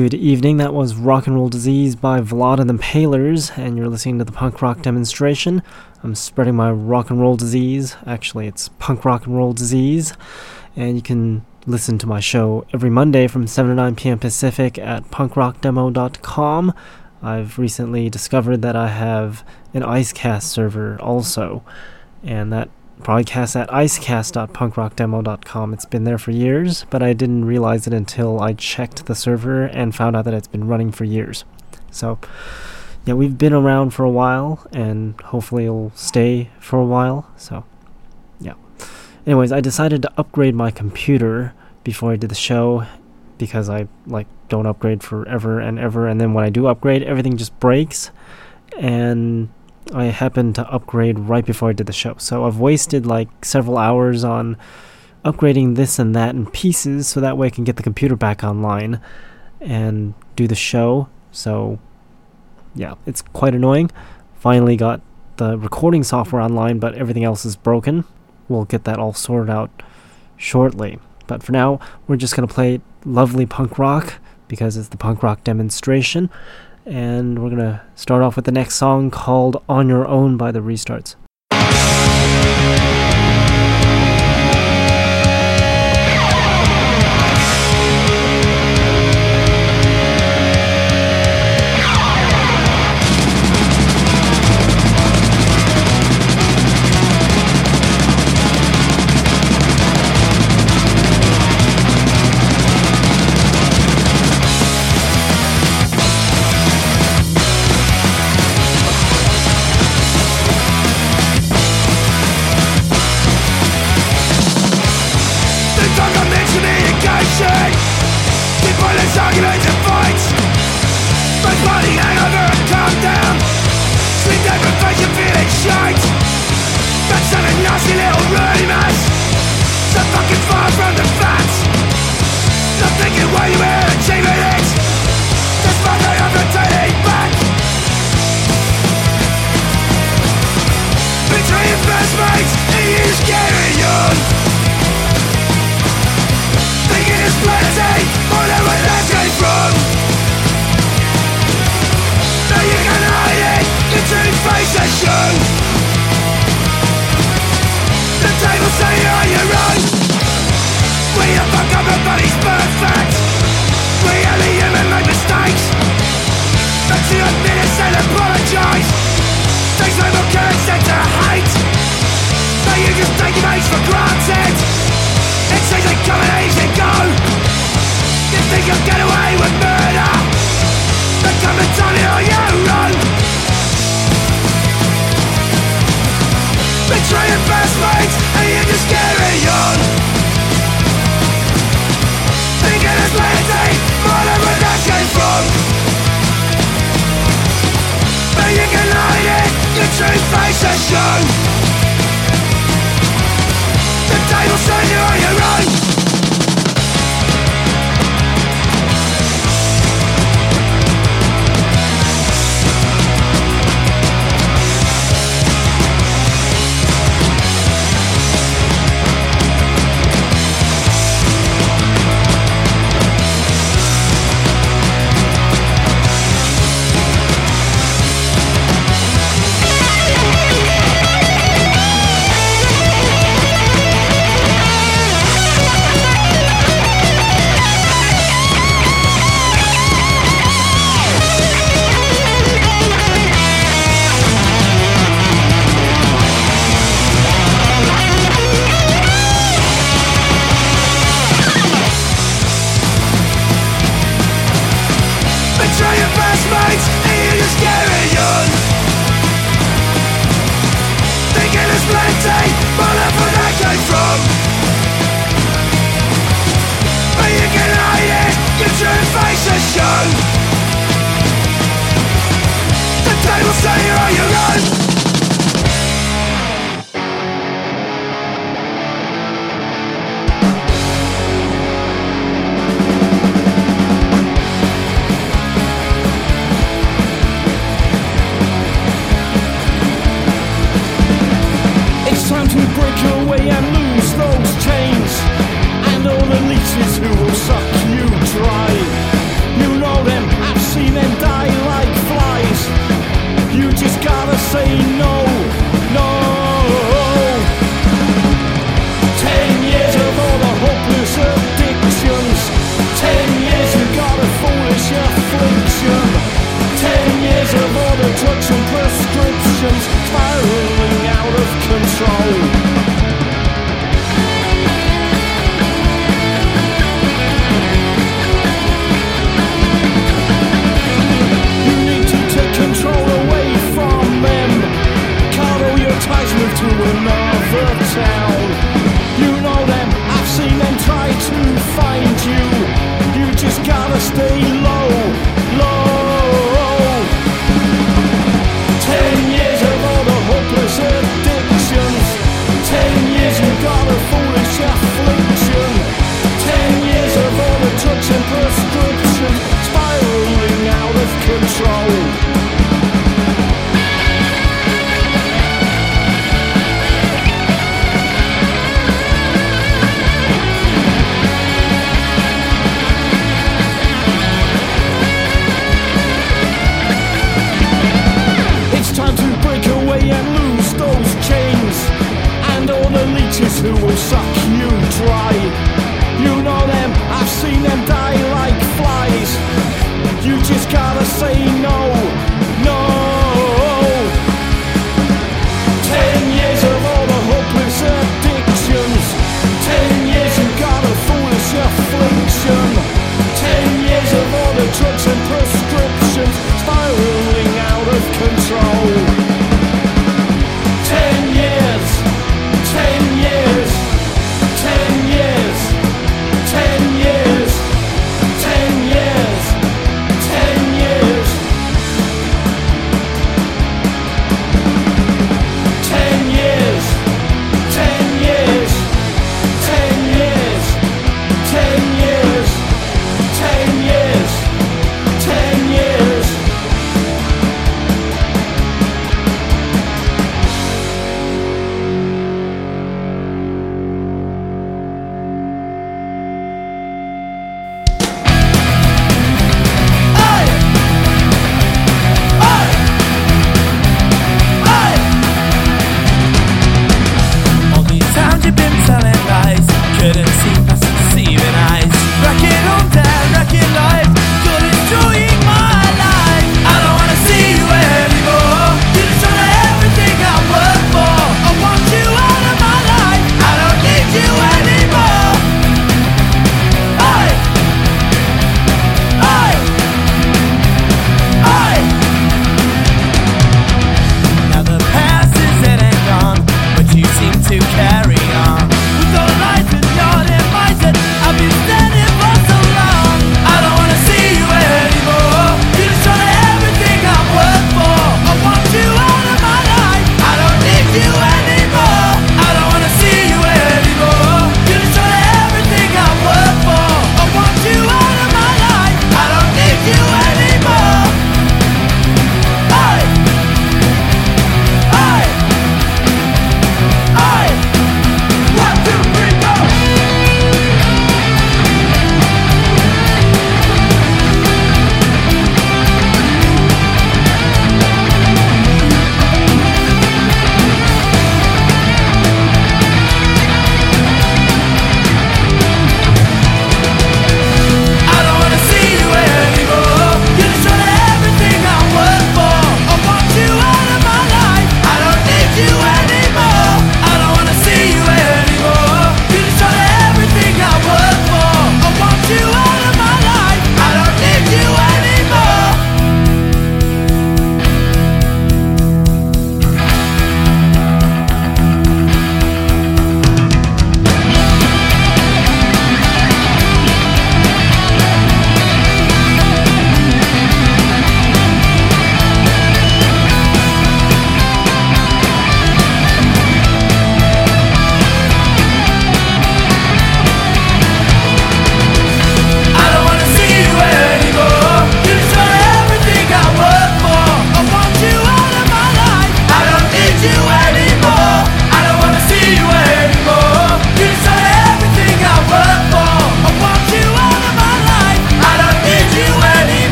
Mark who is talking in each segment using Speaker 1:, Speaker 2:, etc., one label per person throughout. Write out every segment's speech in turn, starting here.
Speaker 1: Good evening. That was Rock and Roll Disease by Vlad and the Palers, and you're listening to the punk rock demonstration. I'm spreading my rock and roll disease. Actually, it's punk rock and roll disease. And you can listen to my show every Monday from 7 to 9 p.m. Pacific at punkrockdemo.com. I've recently discovered that I have an Icecast server also, and that broadcasts at icecast.punkrockdemo.com. It's been there for years, but I didn't realize it until I checked the server and found out that it's been running for years. So, yeah, we've been around for a while, and hopefully it'll stay for a while. So, yeah. Anyways, I decided to upgrade my computer before I did the show because I like don't upgrade forever and ever, and then when I do upgrade, everything just breaks, and I happened to upgrade right before I did the show. So I've wasted like several hours on upgrading this and that in pieces so that way I can get the computer back online and do the show. So yeah, it's quite annoying. Finally got the recording software online, but everything else is broken. We'll get that all sorted out shortly. But for now, we're just going to play lovely punk rock because it's the punk rock demonstration and we're gonna start off with the next song called On Your Own by the Restarts.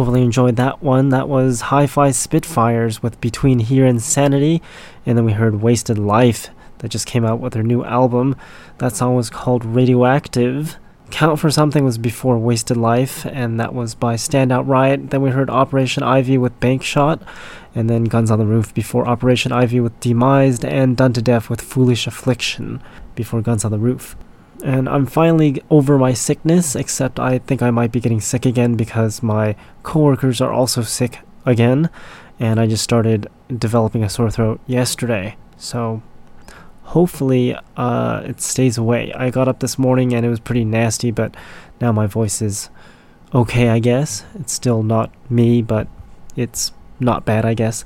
Speaker 1: Hopefully enjoyed that one. That was Hi-Fi Spitfires with Between Here and Sanity, and then we heard Wasted Life that just came out with their new album. That song was called Radioactive. Count for Something was before Wasted Life, and that was by Standout Riot. Then we heard Operation Ivy with Bank Shot, and then Guns on the Roof before Operation Ivy with Demised, and Done to Death with Foolish Affliction before Guns on the Roof. And I'm finally over my sickness, except I think I might be getting sick again because my coworkers are also sick again, and I just started developing a sore throat yesterday. So hopefully uh, it stays away. I got up this morning and it was pretty nasty, but now my voice is okay, I guess. It's still not me, but it's not bad, I guess.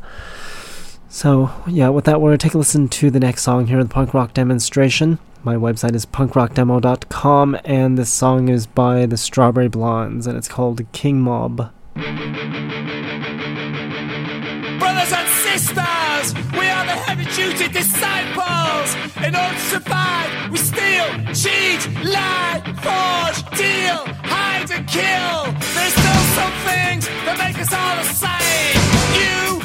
Speaker 1: So, yeah, with that, we're going to take a listen to the next song here the punk rock demonstration. My website is punkrockdemo.com, and this song is by the Strawberry Blondes, and it's called King Mob.
Speaker 2: Brothers and sisters, we are the heavy duty disciples. In order to survive, we steal, cheat, lie, forge, deal, hide and kill. There's still some things that make us all the same. You,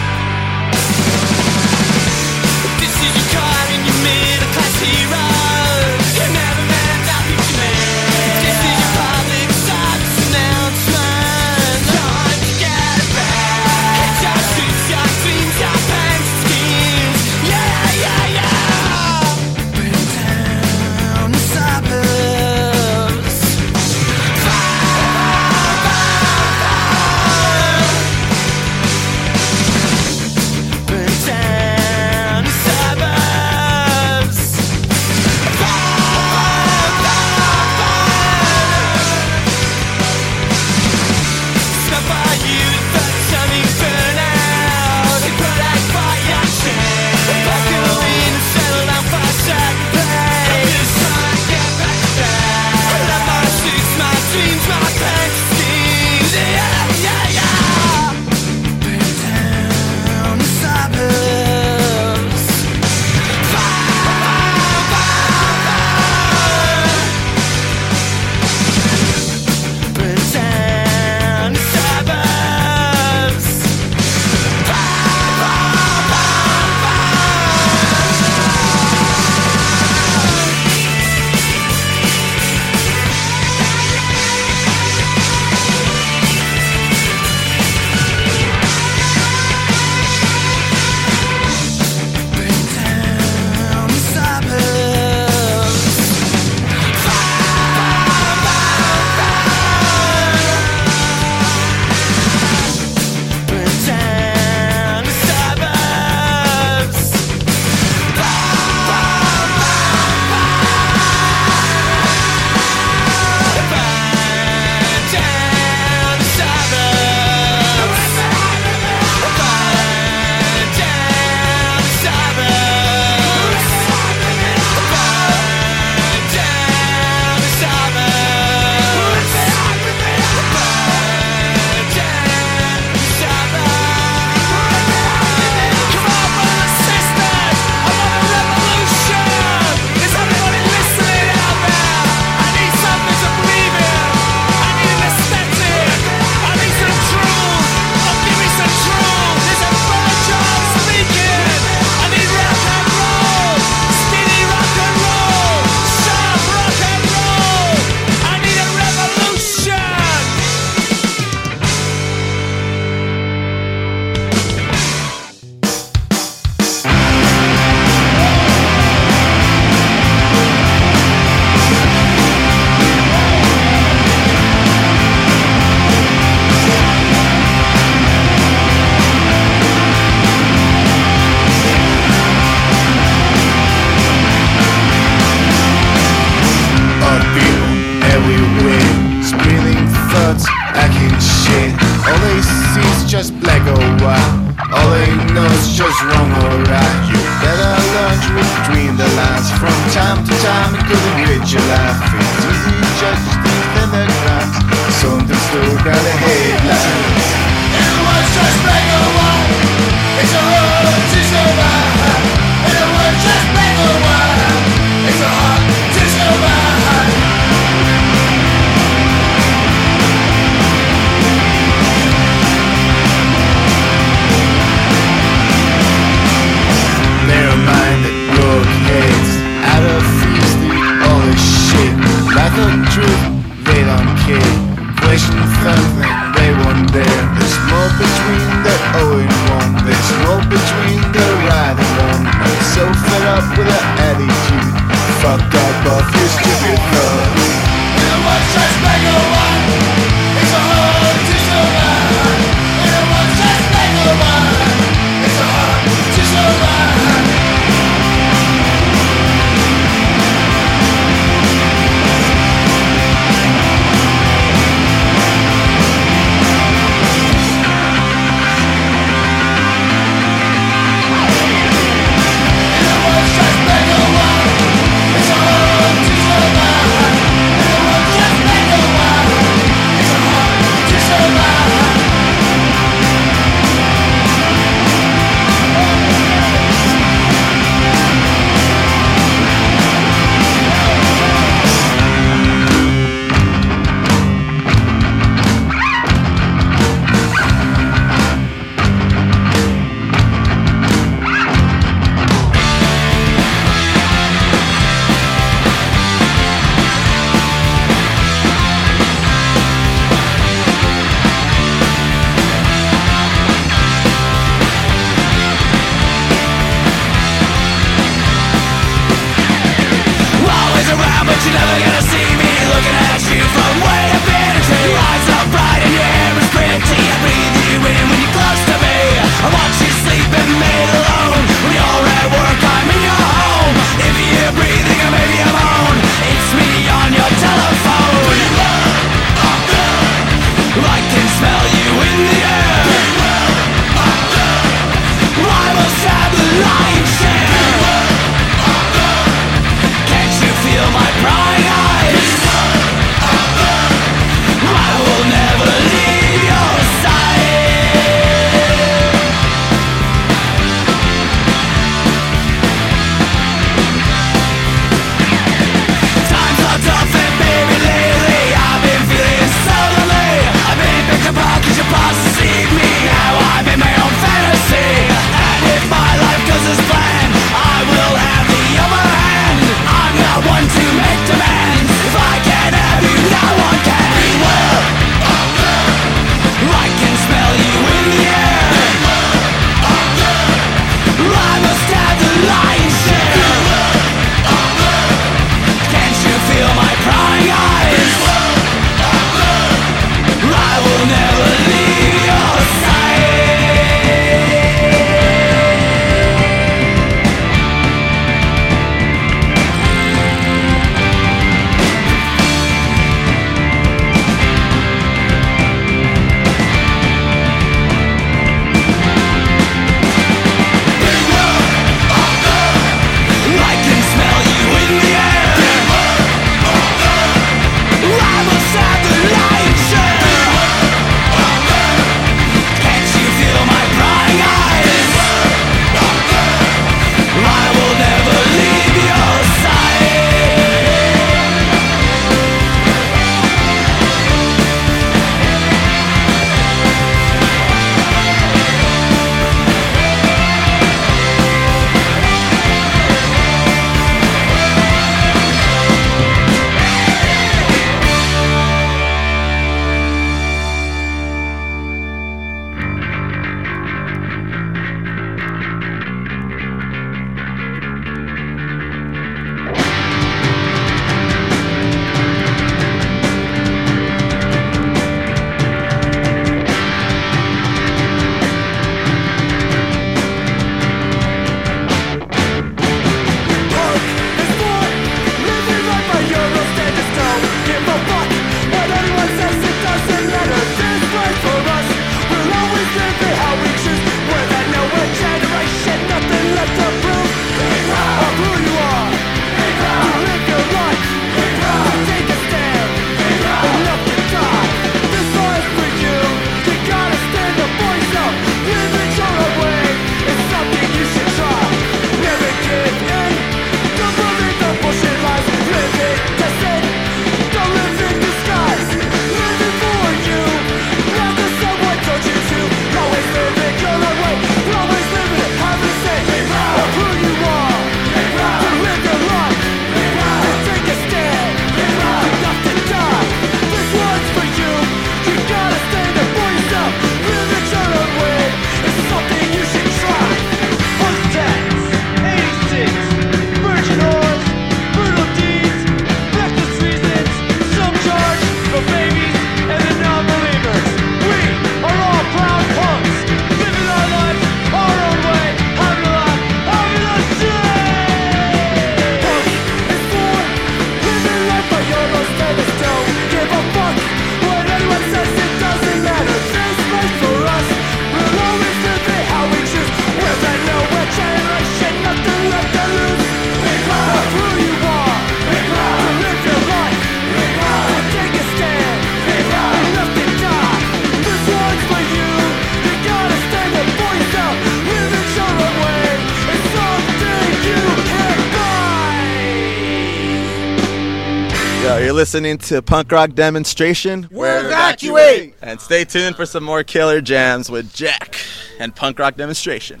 Speaker 3: You're
Speaker 4: listening to Punk Rock Demonstration.
Speaker 5: We're evacuate!
Speaker 4: And stay tuned for some more killer jams with Jack and Punk Rock Demonstration.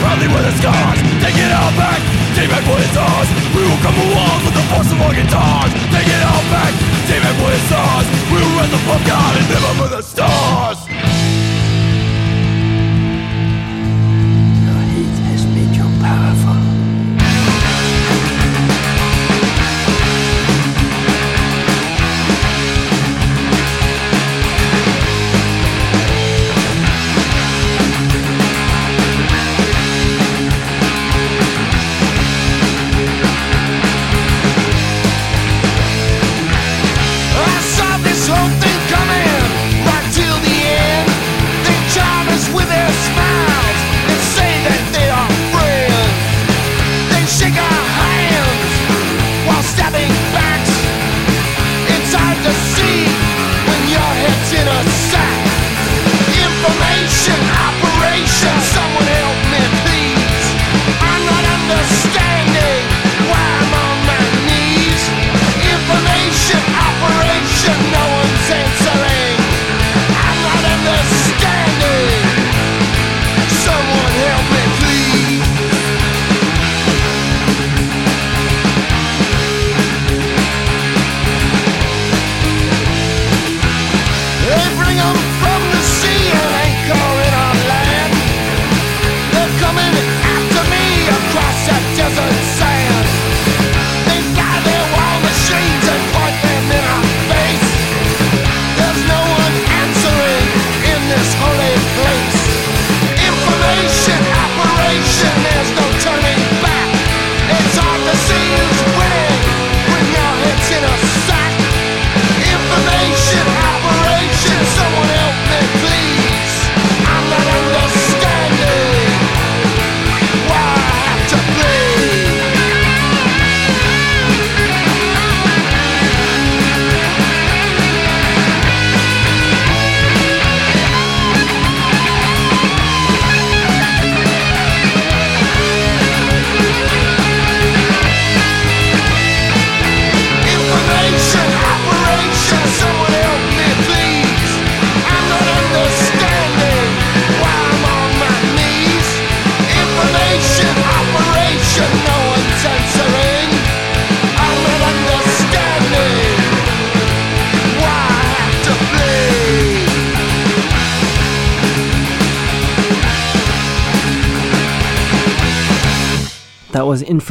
Speaker 6: proudly wear the scars. Take it all back, take back what ours. We will come walls with the force of our guitars. Take it all back, take back what ours. We will rise above God and live up over the stars.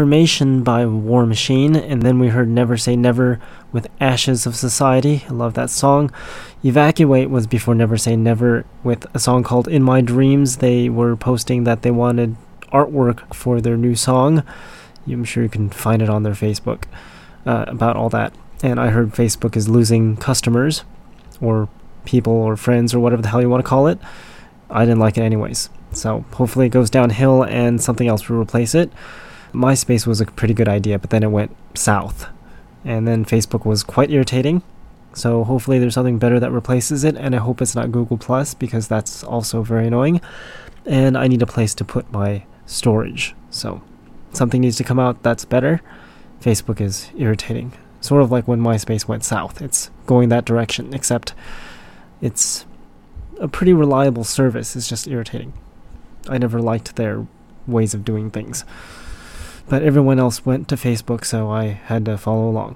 Speaker 1: By War Machine, and then we heard Never Say Never with Ashes of Society. I love that song. Evacuate was before Never Say Never with a song called In My Dreams. They were posting that they wanted artwork for their new song. I'm sure you can find it on their Facebook uh, about all that. And I heard Facebook is losing customers or people or friends or whatever the hell you want to call it. I didn't like it anyways. So hopefully it goes downhill and something else will replace it. MySpace was a pretty good idea, but then it went south. And then Facebook was quite irritating. So hopefully there's something better that replaces it, and I hope it's not Google Plus because that's also very annoying. And I need a place to put my storage. So something needs to come out that's better. Facebook is irritating. Sort of like when MySpace went south. It's going that direction, except it's a pretty reliable service. It's just irritating. I never liked their ways of doing things. But everyone else went to Facebook, so I had to follow along.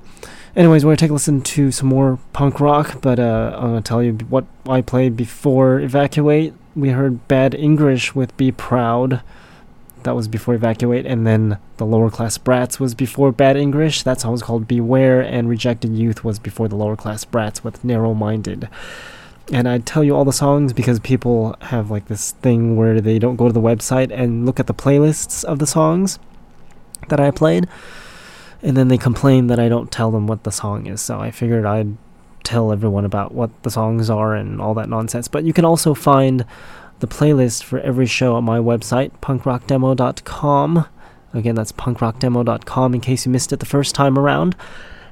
Speaker 1: Anyways, we're to take a listen to some more punk rock, but uh, I'm to tell you what I played before Evacuate. We heard Bad English with Be Proud. That was before Evacuate, and then The Lower Class Brats was before Bad English. That song was called Beware, and Rejected Youth was before The Lower Class Brats with Narrow Minded and I tell you all the songs because people have like this thing where they don't go to the website and look at the playlists of the songs that I played, and then they complain that I don't tell them what the song is. So I figured I'd tell everyone about what the songs are and all that nonsense. But you can also find the playlist for every show on my website, punkrockdemo.com. Again, that's punkrockdemo.com in case you missed it the first time around.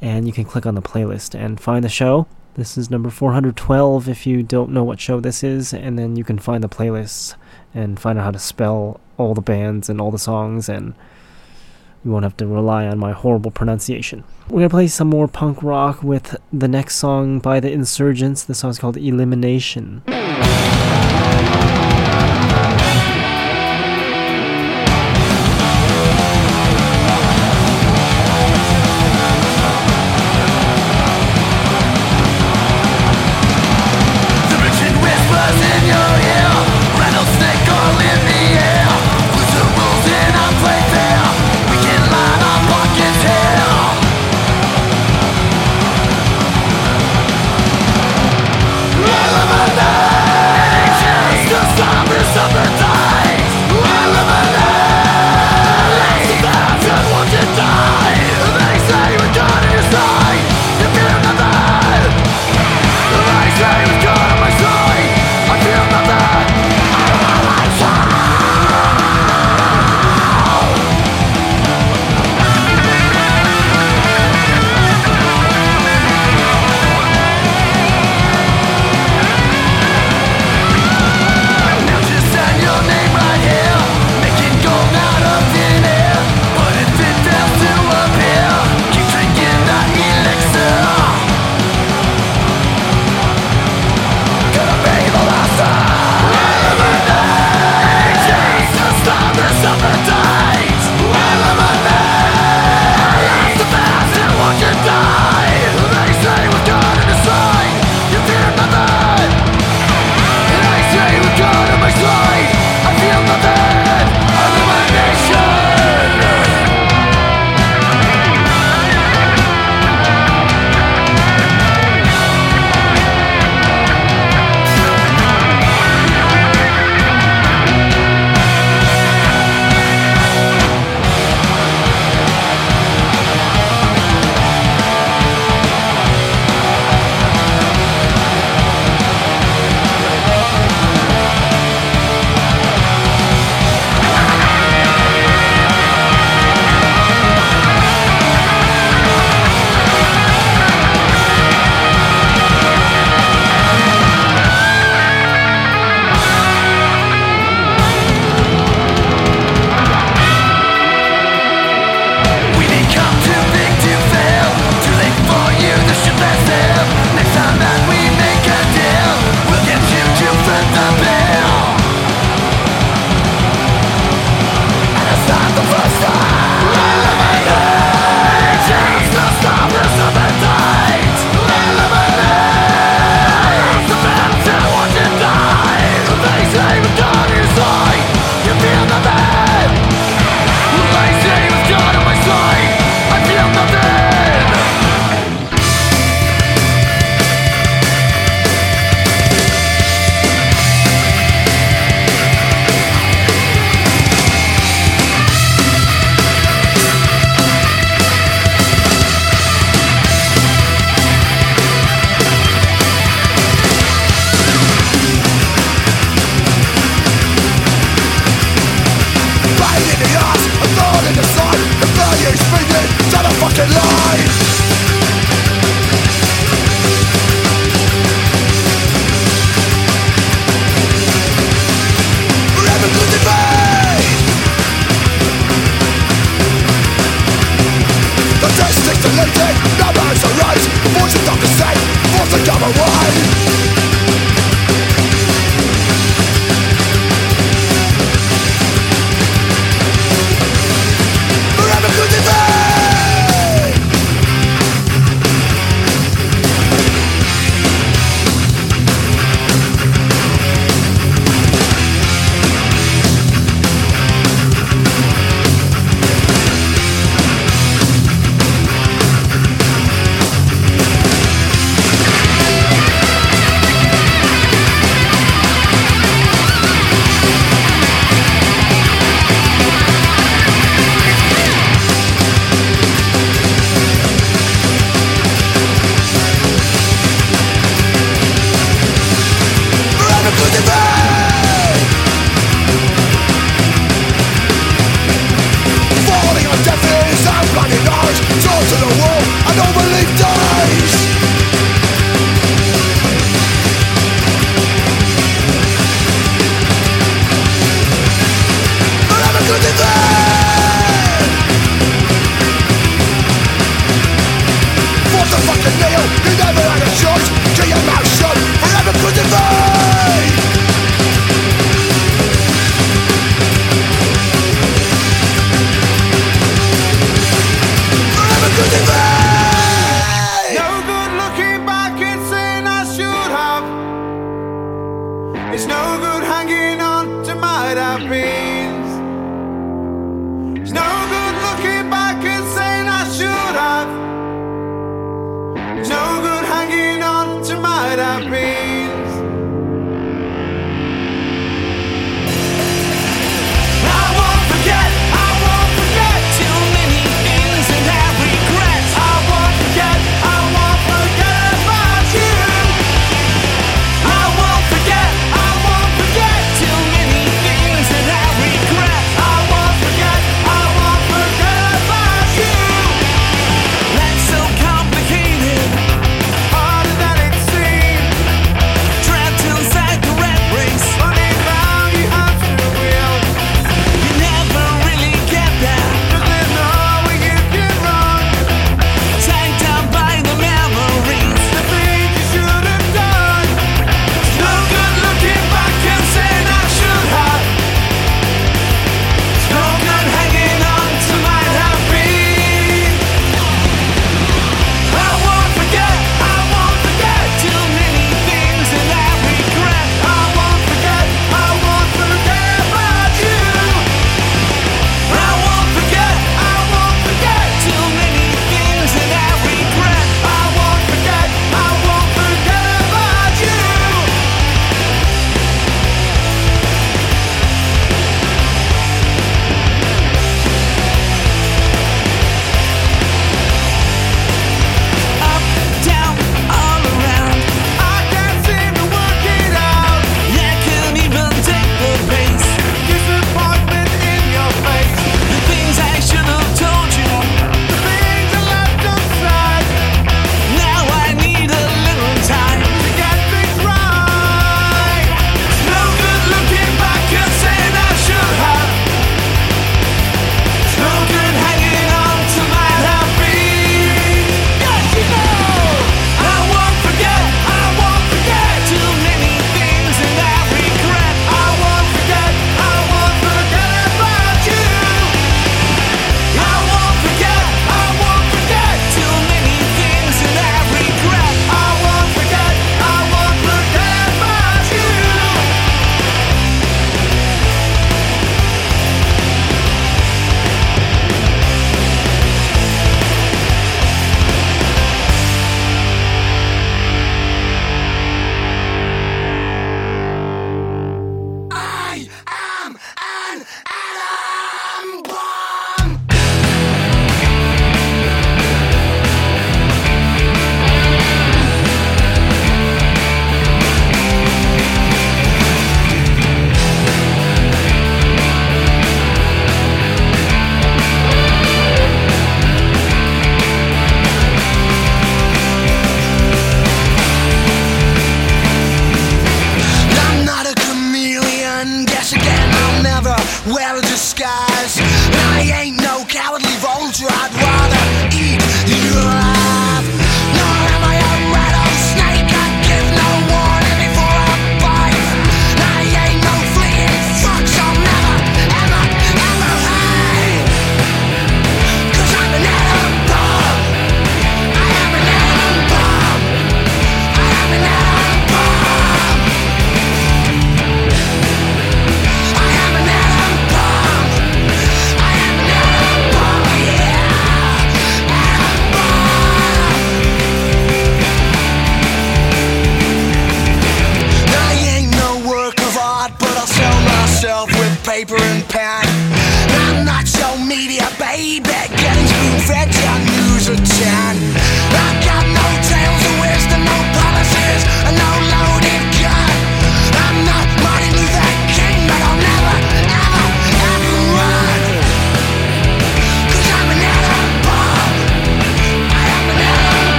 Speaker 1: And you can click on the playlist and find the show. This is number 412 if you don't know what show this is, and then you can find the playlists and find out how to spell all the bands and all the songs, and you won't have to rely on my horrible pronunciation. We're gonna play some more punk rock with the next song by the Insurgents. The song's called Elimination.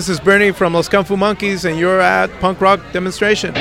Speaker 7: This is Bernie from Los Kung Fu Monkeys, and you're at Punk Rock Demonstration.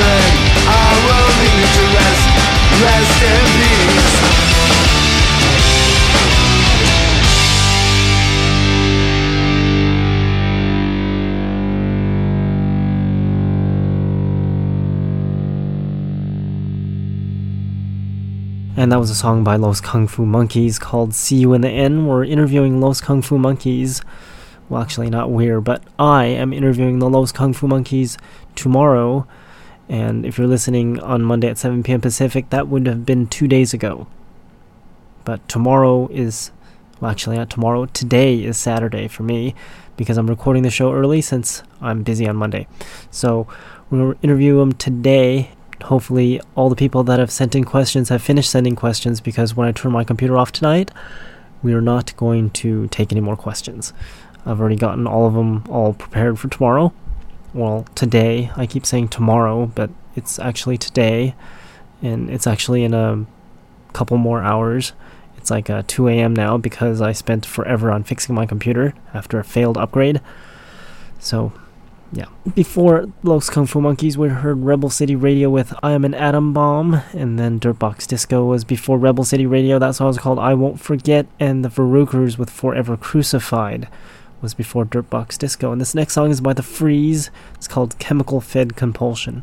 Speaker 3: I will to rest, rest in peace. And
Speaker 1: that was a song by Los Kung Fu Monkeys called See You in the End. We're interviewing Los Kung Fu Monkeys. Well, actually, not we're, but I am interviewing the Los Kung Fu Monkeys tomorrow. And if you're listening on Monday at 7 p.m. Pacific, that would have been two days ago. But tomorrow is, well, actually, not tomorrow. Today is Saturday for me because I'm recording the show early since I'm busy on Monday. So we're going to interview them today hopefully all the people that have sent in questions have finished sending questions because when I turn my computer off tonight, we are not going to take any more questions. I've already gotten all of them all prepared for tomorrow. Well, today. I keep saying tomorrow, but it's actually today, and it's actually in a couple more hours. It's like uh, 2 a.m. now because I spent forever on fixing my computer after a failed upgrade. So, yeah. Before Los Kung Fu Monkeys, we heard Rebel City Radio with I Am an Atom Bomb, and then Dirtbox Disco was before Rebel City Radio. That song was called I Won't Forget, and the Varukers with Forever Crucified was before Dirtbox Disco. And this next song is by The Freeze. It's called Chemical Fed Compulsion.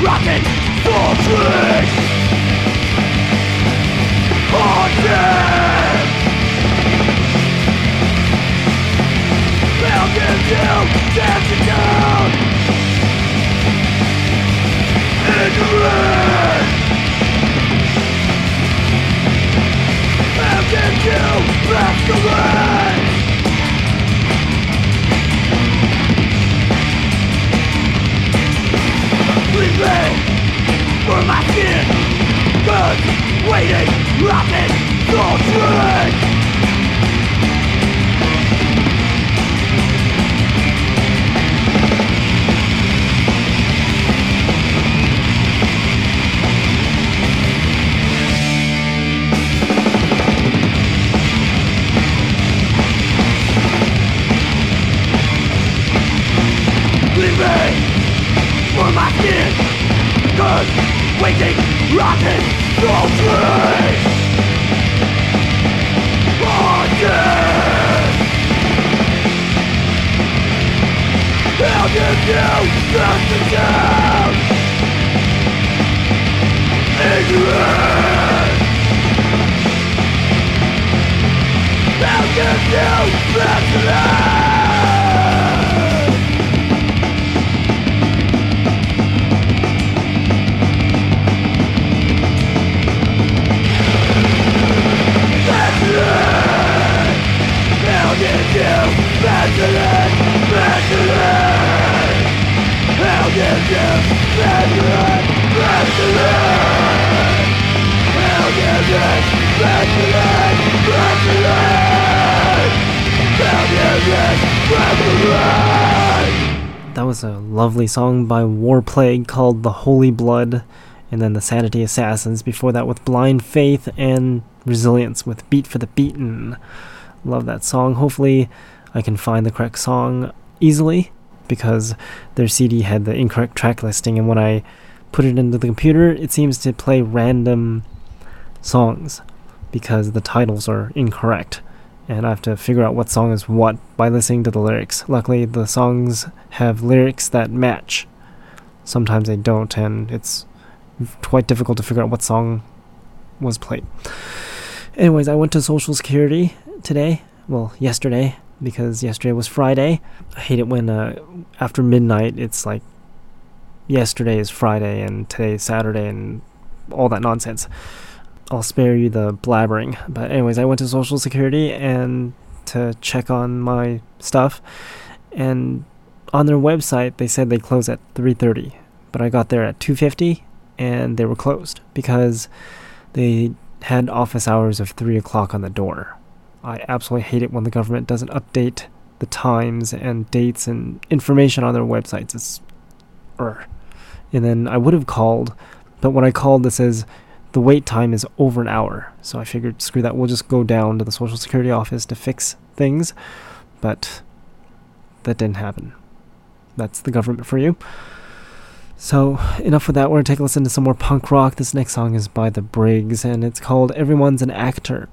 Speaker 2: Rotten, fortress Haunted They'll you dancing down Ignorant! They'll you masquerade sleeping for my skin Guns waiting, rotten, torturing Waiting, rotten, torturing Haunted They'll give you nothing down Ignorant They'll give you nothing
Speaker 1: That was a lovely song by Warplague called The Holy Blood, and then the Sanity Assassins before that with Blind Faith and Resilience with Beat for the Beaten. Love that song. Hopefully, I can find the correct song easily because their CD had the incorrect track listing, and when I put it into the computer, it seems to play random songs because the titles are incorrect. And I have to figure out what song is what by listening to the lyrics. Luckily, the songs have lyrics that match. Sometimes they don't, and it's quite difficult to figure out what song was played. Anyways, I went to Social Security today. Well, yesterday, because yesterday was Friday. I hate it when uh, after midnight it's like yesterday is Friday and today is Saturday and all that nonsense. I'll spare you the blabbering. But anyways, I went to Social Security and to check on my stuff, and on their website they said they close at 3:30, but I got there at 2:50 and they were closed because they had office hours of 3 o'clock on the door. I absolutely hate it when the government doesn't update the times and dates and information on their websites. It's, er. And then I would have called, but when I called, this says the wait time is over an hour. So I figured, screw that, we'll just go down to the Social Security office to fix things. But that didn't happen. That's the government for you. So, enough with that. We're going to take a listen to some more punk rock. This next song is by The Briggs, and it's called Everyone's an Actor.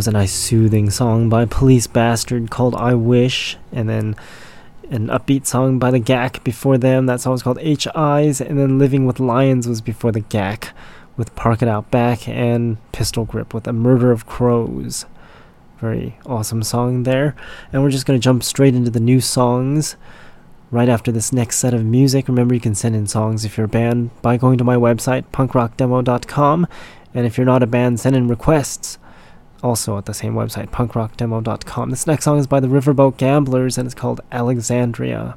Speaker 1: Was a nice soothing song by Police Bastard called I Wish, and then an upbeat song by the GAC before them. That song was called H Eyes, and then Living with Lions was before the GAC with Park It Out Back and Pistol Grip with A Murder of Crows. Very awesome song there. And we're just going to jump straight into the new songs right after this next set of music. Remember, you can send in songs if you're a band by going to my website, punkrockdemo.com. And if you're not a band, send in requests also at the same website, punkrockdemo.com. This next song is by the Riverboat Gamblers and it's called Alexandria.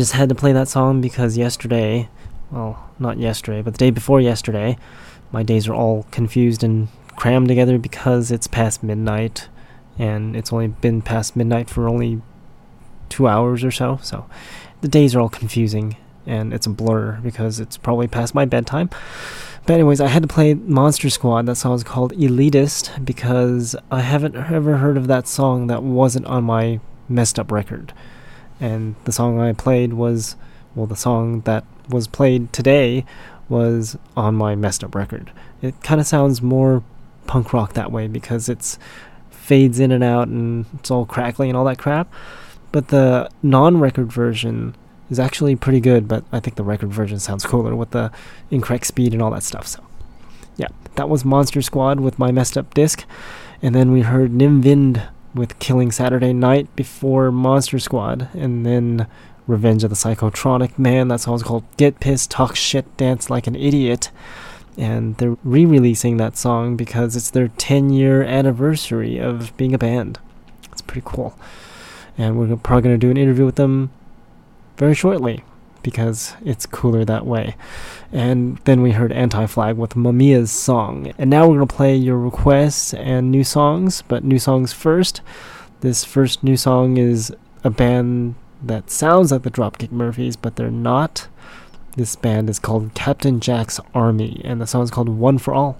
Speaker 2: Just
Speaker 4: had to play that song because yesterday, well, not yesterday, but the day before yesterday, my days are all confused and crammed together because it's past midnight and it's only been past midnight for only two hours or so. So the days are all confusing and it's a blur because it's probably past my bedtime. But anyways, I had to play Monster Squad. That song is called Elitist because I haven't ever heard of that song that wasn't on my messed up record. And the song I played was, well, the song that was played today was on my messed up record. It kind of sounds more punk rock that way because it's fades in and out and it's all crackly and all that crap. But the non-record version is actually pretty good, but I think the record version sounds cooler with the incorrect speed and all that stuff. So, yeah, that was Monster Squad with my messed up disc, and then we heard Nimvind with Killing Saturday Night before Monster Squad, and then Revenge of the Psychotronic Man. That song's called Get Pissed, Talk Shit, Dance Like an Idiot. And they're re releasing that song because it's their 10 year anniversary of being a band. It's pretty cool. And we're probably going to do an interview with them very shortly because it's cooler that way. And then we heard Anti Flag with Mamiya's song. And now we're going to play your requests and new songs, but new songs first. This first new song is a band that sounds like the Dropkick Murphys, but they're not. This band is called Captain Jack's Army, and the song is called One for All.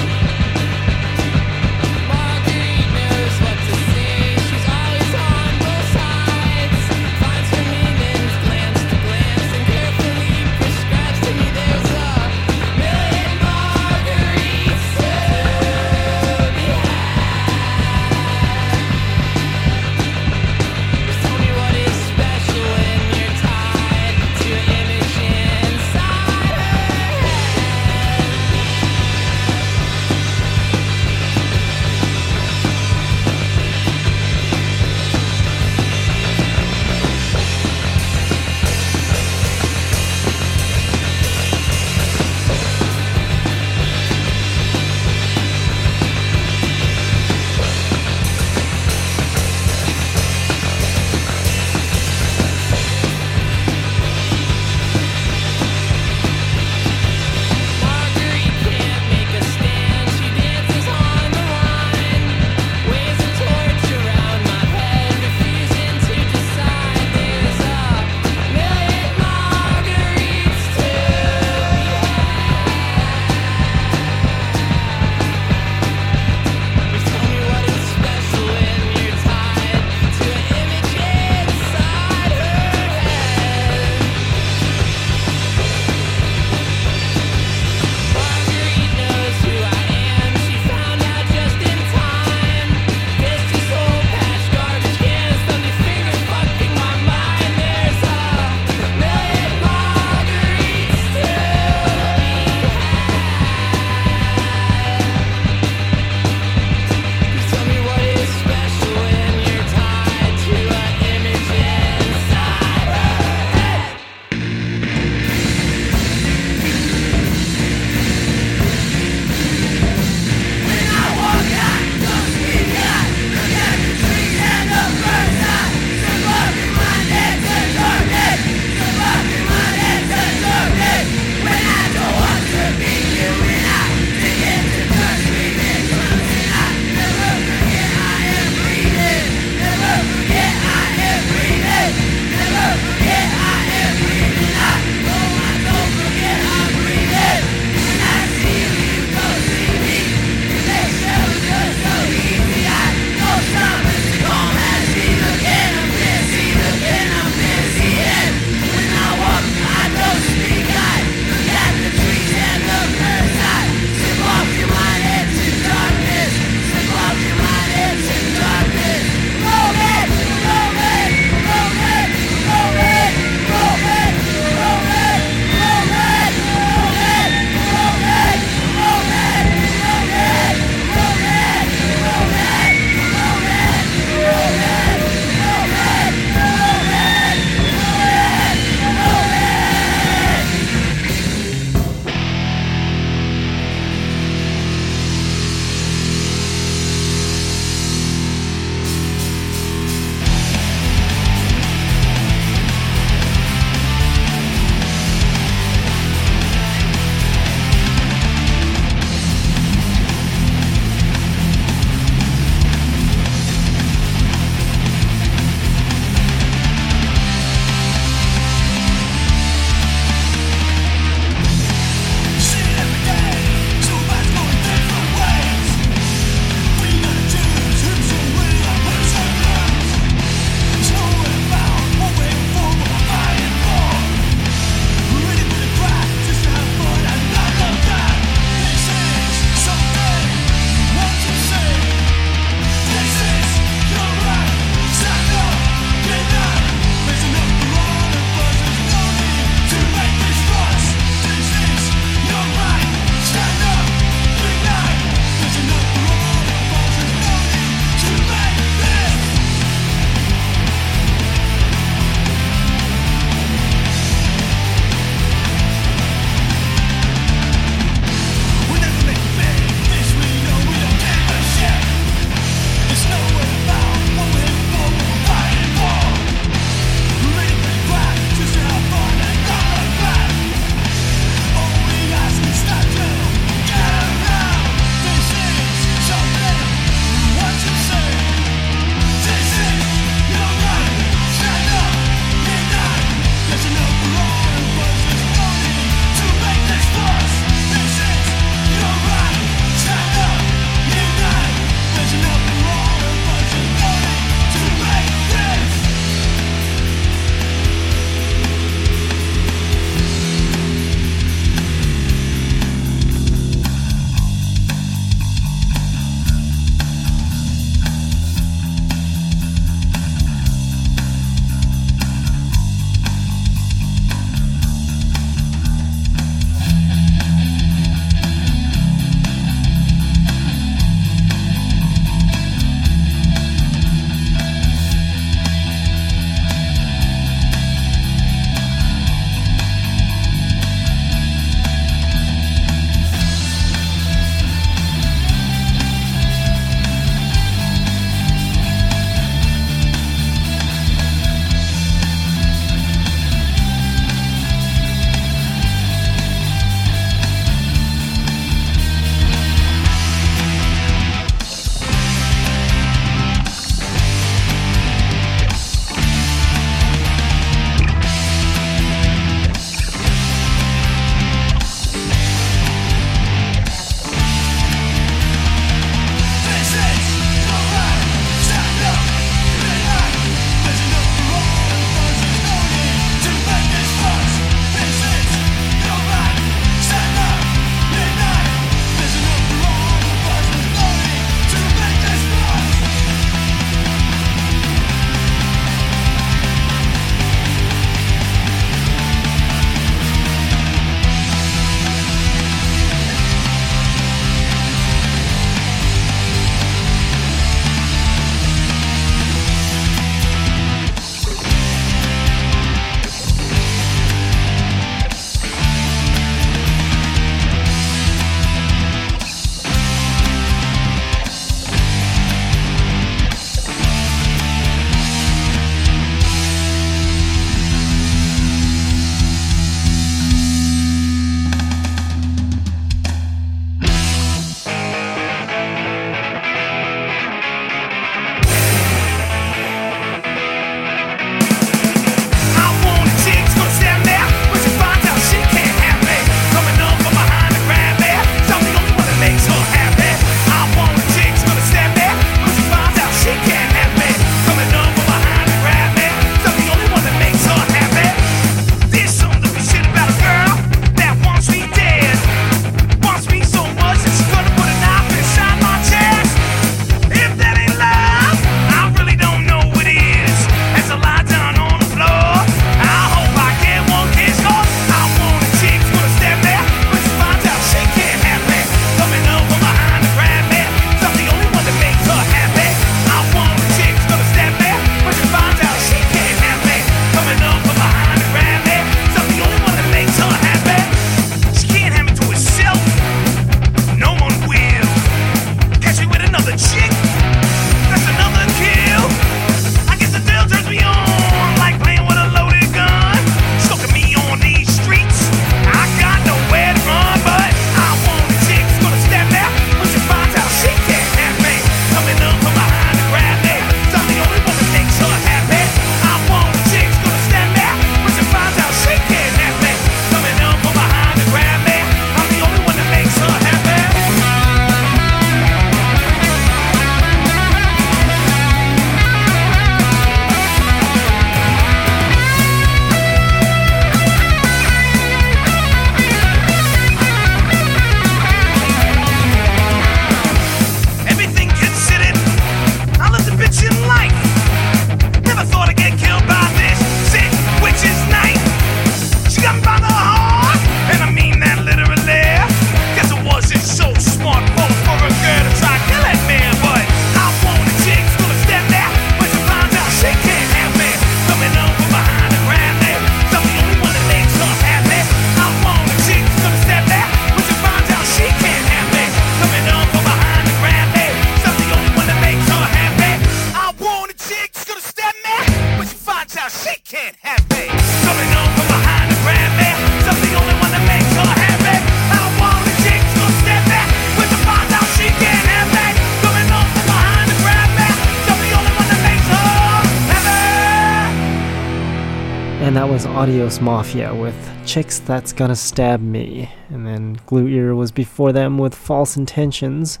Speaker 1: Mafia with Chicks That's Gonna Stab Me. And then Glue Ear was before them with False Intentions.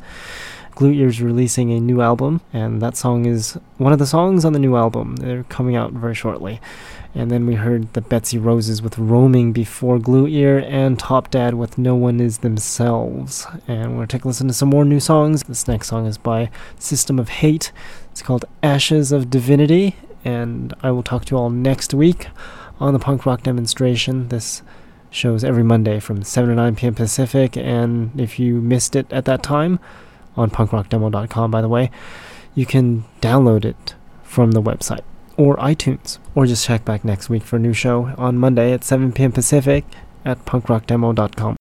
Speaker 1: Glue Ear's releasing a new album, and that song is one of the songs on the new album. They're coming out very shortly. And then we heard the Betsy Roses with Roaming before Glue Ear and Top Dad with No One Is Themselves. And we're going to take a listen to some more new songs. This next song is by System of Hate. It's called Ashes of Divinity. And I will talk to you all next week on the punk rock demonstration. This shows every Monday from 7 to 9 p.m. Pacific. And if you missed it at that time, on punkrockdemo.com, by the way, you can download it from the website or iTunes, or just check back next week for a new show on Monday at 7 p.m. Pacific at punkrockdemo.com.